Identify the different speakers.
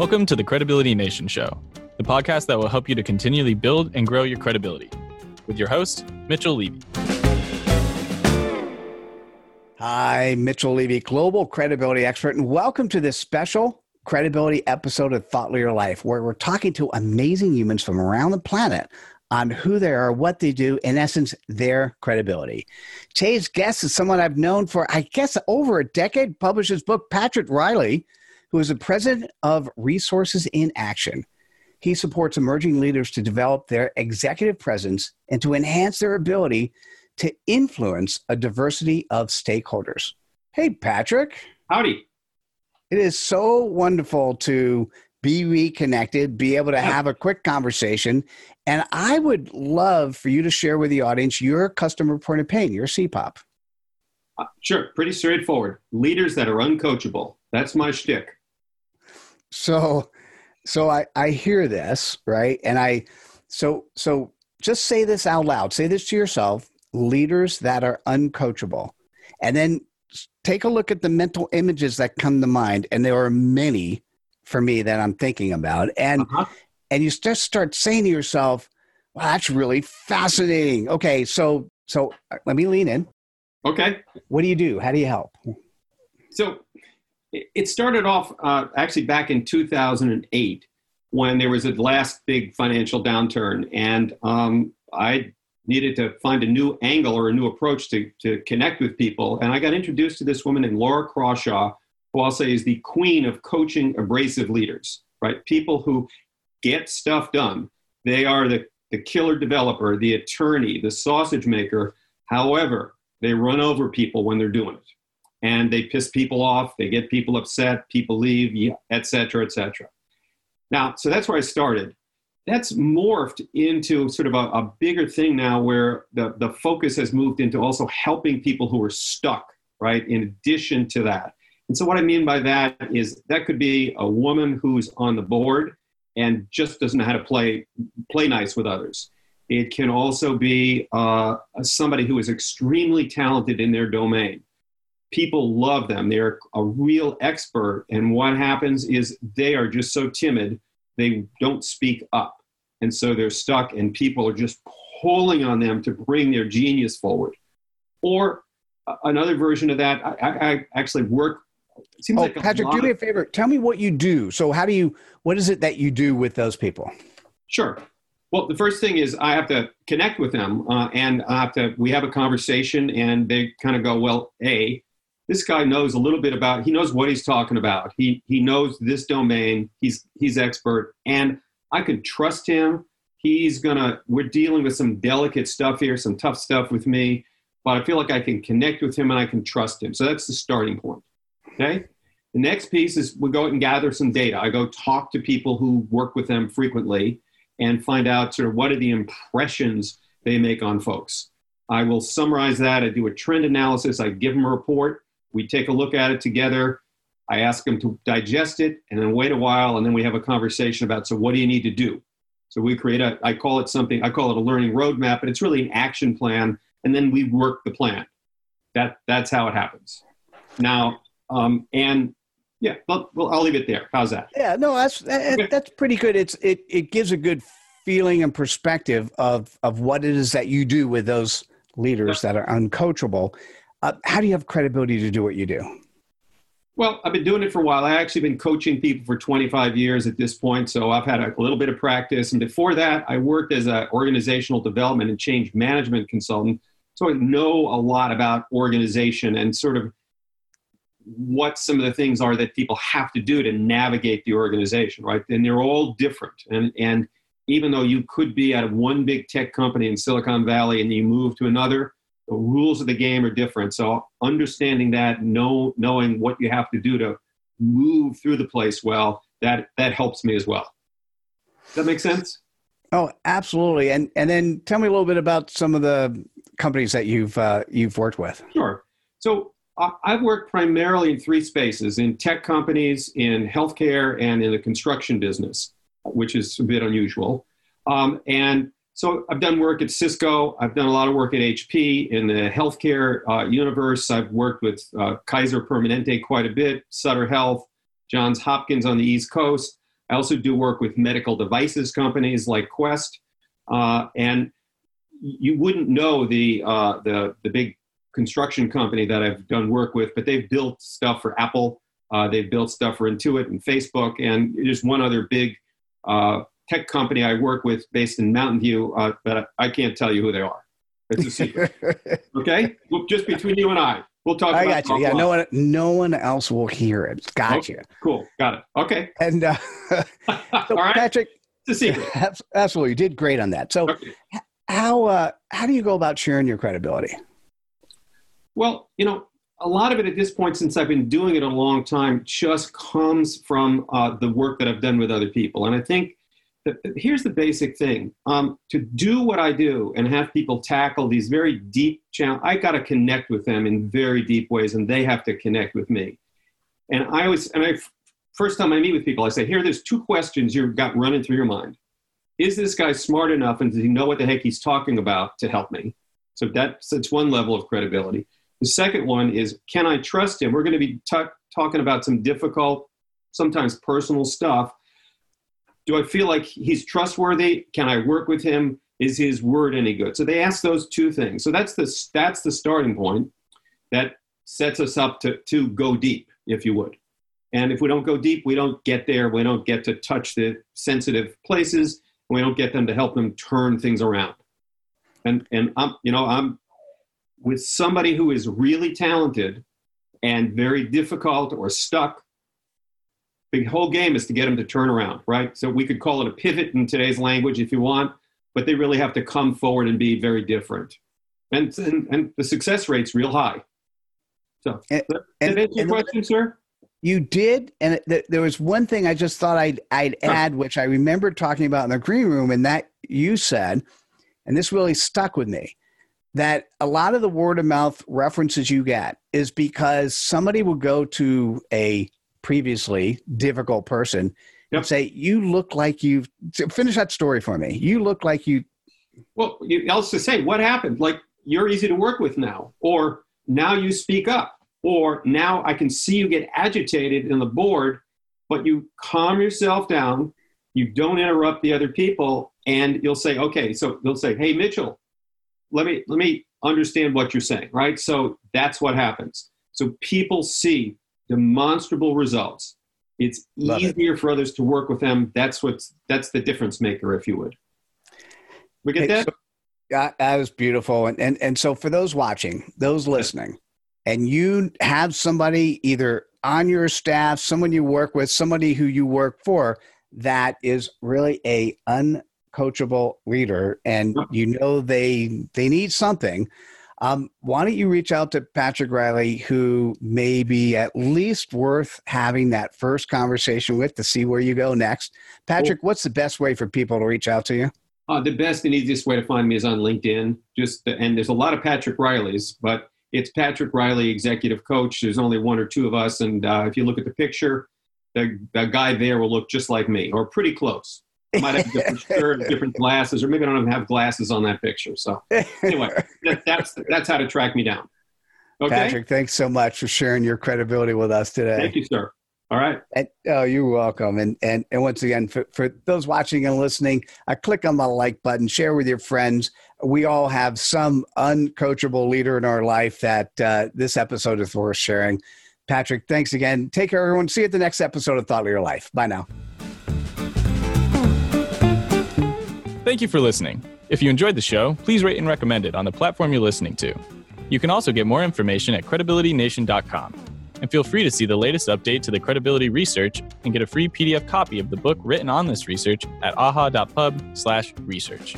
Speaker 1: Welcome to the Credibility Nation Show, the podcast that will help you to continually build and grow your credibility. With your host, Mitchell Levy.
Speaker 2: Hi, Mitchell Levy, global credibility expert, and welcome to this special credibility episode of Thought Leader Life, where we're talking to amazing humans from around the planet on who they are, what they do, in essence, their credibility. Today's guest is someone I've known for, I guess, over a decade, published his book, Patrick Reilly who is the president of Resources in Action. He supports emerging leaders to develop their executive presence and to enhance their ability to influence a diversity of stakeholders. Hey, Patrick.
Speaker 3: Howdy.
Speaker 2: It is so wonderful to be reconnected, be able to have a quick conversation. And I would love for you to share with the audience your customer point of pain, your CPOP.
Speaker 3: Uh, sure, pretty straightforward. Leaders that are uncoachable. That's my shtick
Speaker 2: so so I, I hear this right? And i so so just say this out loud. Say this to yourself leaders that are uncoachable. And then take a look at the mental images that come to mind and there are many for me that i'm thinking about. And uh-huh. and you just start saying to yourself wow that's really fascinating. Okay so so uh, let me lean in.
Speaker 3: Okay.
Speaker 2: What do you do? How do you help?
Speaker 3: So it started off uh, actually back in 2008 when there was a last big financial downturn, and um, I needed to find a new angle or a new approach to, to connect with people. And I got introduced to this woman named Laura Crawshaw, who I'll say is the queen of coaching abrasive leaders, right? People who get stuff done. They are the, the killer developer, the attorney, the sausage maker. However, they run over people when they're doing it and they piss people off, they get people upset, people leave, et cetera, et cetera. Now, so that's where I started. That's morphed into sort of a, a bigger thing now where the, the focus has moved into also helping people who are stuck, right? In addition to that. And so, what I mean by that is that could be a woman who's on the board and just doesn't know how to play, play nice with others. It can also be uh, somebody who is extremely talented in their domain people love them. They're a real expert. And what happens is they are just so timid, they don't speak up. And so they're stuck, and people are just pulling on them to bring their genius forward. Or another version of that, I, I actually work.
Speaker 2: oh, like Patrick, do me a favor. Tell me what you do. So, how do you, what is it that you do with those people?
Speaker 3: Sure. Well, the first thing is I have to connect with them, uh, and I have to. We have a conversation, and they kind of go, "Well, a, this guy knows a little bit about he knows what he's talking about. He he knows this domain. He's he's expert. And i can trust him. He's gonna we're dealing with some delicate stuff here some tough stuff with me but i feel like i can connect with him and i can trust him. So that's the starting point okay? The next piece is we go and gather some data. I go talk to people who work with them frequently and find out sort of what are the impressions they make on folks. I will summarize that. I do a trend analysis. I give them a report we take a look at it together. I ask them to digest it and then wait a while, and then we have a conversation about so what do you need to do? So we create a, I call it something, I call it a learning roadmap, but it's really an action plan, and then we work the plan. That that's how it happens. Now, um, and yeah, well, well, I'll leave it there. How's that?
Speaker 2: Yeah, no, that's that, that's pretty good. It's it it gives a good feeling and perspective of of what it is that you do with those leaders yeah. that are uncoachable. Uh, how do you have credibility to do what you do?
Speaker 3: Well, I've been doing it for a while. I've actually been coaching people for 25 years at this point, so I've had a little bit of practice. And before that, I worked as an organizational development and change management consultant. So I know a lot about organization and sort of what some of the things are that people have to do to navigate the organization, right? And they're all different. And, and even though you could be at one big tech company in Silicon Valley and you move to another, the rules of the game are different. So understanding that, know, knowing what you have to do to move through the place well, that that helps me as well. Does that make sense?
Speaker 2: Oh, absolutely. And and then tell me a little bit about some of the companies that you've uh, you've worked with.
Speaker 3: Sure. So uh, I've worked primarily in three spaces: in tech companies, in healthcare, and in the construction business, which is a bit unusual. Um, and so I've done work at Cisco. I've done a lot of work at HP in the healthcare uh, universe. I've worked with uh, Kaiser Permanente quite a bit, Sutter Health, Johns Hopkins on the East Coast. I also do work with medical devices companies like Quest, uh, and you wouldn't know the uh, the the big construction company that I've done work with, but they've built stuff for Apple. Uh, they've built stuff for Intuit and Facebook, and there's one other big uh, tech company I work with based in Mountain View, uh, but I can't tell you who they are. It's a secret. okay, well, just between you and I. We'll talk. About it.
Speaker 2: I got you. Yeah, no one, no one else will hear it. Got
Speaker 3: okay,
Speaker 2: you.
Speaker 3: Cool. Got it. Okay.
Speaker 2: And uh, so
Speaker 3: All right.
Speaker 2: Patrick,
Speaker 3: It's a secret.
Speaker 2: absolutely, you did great on that. So,
Speaker 3: Okay.
Speaker 2: how uh, how do you go about sharing your credibility?
Speaker 3: Well, you know, a lot of it at this point, since I've been doing it a long time, just comes from uh, the work that I've done with other people. And I think that here's the basic thing: um, to do what I do and have people tackle these very deep challenges, I got to connect with them in very deep ways, and they have to connect with me. And I always, and I, first time I meet with people, I say, here, there's two questions you've got running through your mind. Is this guy smart enough, and does he know what the heck he's talking about to help me? So that's that's one level of credibility. The second one is, can I trust him? We're going to be ta- talking about some difficult, sometimes personal stuff. Do I feel like he's trustworthy? Can I work with him? Is his word any good? So they ask those two things. So that's the that's the starting point. That sets us up to to go deep, if you would. And if we don't go deep, we don't get there. We don't get to touch the sensitive places. We don't get them to help them turn things around. And and I'm you know I'm with somebody who is really talented and very difficult or stuck, the whole game is to get them to turn around, right? So we could call it a pivot in today's language if you want, but they really have to come forward and be very different. And, and, and the success rate's real high. So,
Speaker 2: And-
Speaker 3: did
Speaker 2: and-
Speaker 3: that answer your question, sir?
Speaker 2: You did, and th- there was one thing I just thought I'd I'd
Speaker 3: Sure.
Speaker 2: add, which I remembered talking about in the green room, and that you said, and this really stuck with me, that a lot of the word of mouth references you get is because somebody will go to a previously difficult person
Speaker 3: Yep.
Speaker 2: and say, "You look like you've finish that story for me. You look like you."
Speaker 3: Well, you else to say, what happened? Like, you're easy to work with now, or now you speak up, or now I can see you get agitated in the board, but you calm yourself down, you don't interrupt the other people, and you'll say, okay, so they'll say, hey, Mitchell, let me let me understand what you're saying, right? So that's what happens. So people see demonstrable results. It's
Speaker 2: Love it.
Speaker 3: easier for others to work with them. That's what's that's the difference maker, if you would. We get that?
Speaker 2: that, that was beautiful. And, and and so for those watching, those listening, and you have somebody either on your staff, someone you work with, somebody who you work for that is really a uncoachable leader, and you know they they need something. Um, why don't you reach out to Patrick Reilly, who may be at least worth having that first conversation with to see where you go next? Patrick, what's the best way for people to reach out to you?
Speaker 3: Uh, the best and easiest way to find me is on LinkedIn. Just the, and there's a lot of Patrick Reillys, but it's Patrick Reilly, executive coach. There's only one or two of us, and uh, if you look at the picture, the, the guy there will look just like me, or pretty close. I might have a different shirt, different glasses, or maybe I don't even have glasses on that picture. So anyway, that, that's that's how to track me down. Okay,
Speaker 2: Patrick, thanks so much for sharing your credibility with us today.
Speaker 3: thank you, sir. All right,
Speaker 2: And, oh, you're welcome. And and and once again, for, for those watching and listening, uh, click on the like button, share with your friends. We all have some uncoachable leader in our life that uh, this episode is worth sharing. Patrick, thanks again. Take care, everyone. See you at the next episode of Thought Leader Life. Bye now.
Speaker 1: Thank you for listening. If you enjoyed the show, please rate and recommend it on the platform you're listening to. You can also get more information at credibilitynation.com. And feel free to see the latest update to the credibility research and get a free PDF copy of the book written on this research at aha.pub/research.